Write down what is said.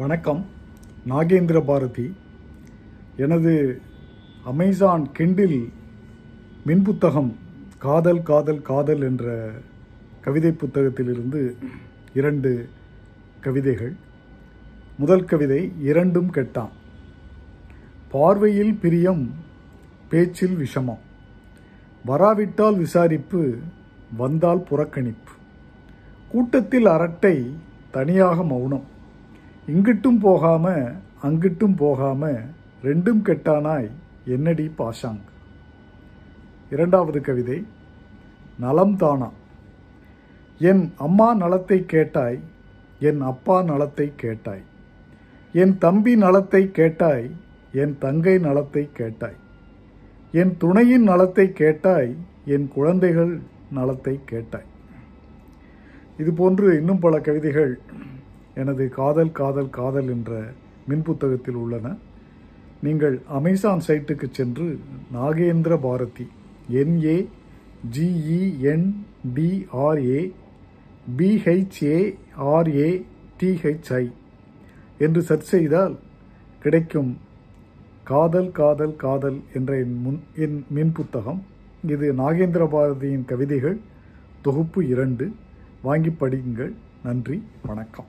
வணக்கம். நாகேந்திர பாரதி எனது Amazon Kindle மின்புத்தகம் காதல் காதல் காதல் என்ற கவிதை புத்தகத்திலிருந்து இரண்டு கவிதைகள். முதல் கவிதை இரண்டும் கெட்டான் பார்வையில் பிரியம் பேச்சில் விஷமம். வராவிட்டால் விசாரிப்பு வந்தால் புறக்கணிப்பு. கூட்டத்தில் அரட்டை தனியாக மௌனம். இங்கிட்டும் போகாம அங்கிட்டும் போகாம ரெண்டும் கெட்டானாய் என்னடி பாஷாங். இரண்டாவது கவிதை நலம் தானா? என் அம்மா நலத்தை கேட்டாய் என் அப்பா நலத்தை கேட்டாய். என் தம்பி நலத்தை கேட்டாய் என் தங்கை நலத்தை கேட்டாய். என் துணையின் நலத்தை கேட்டாய் என் குழந்தைகள் நலத்தை கேட்டாய். இது போன்று இன்னும் பல கவிதைகள். எனது காதல் காதல் காதல் என்ற மின்புத்தகத்தில் உள்ளன. நீங்கள் அமேசான் சைட்டுக்கு சென்று Nagendra Bharathi N A G E N D R A B H A R A T H I என்று சர்ச் செய்தால் கிடைக்கும் காதல் காதல் காதல் என்ற என் முன் என் மின் புத்தகம் இது நாகேந்திர பாரதியின் கவிதைகள் தொகுப்பு இரண்டு. வாங்கி படியுங்கள். நன்றி. வணக்கம்.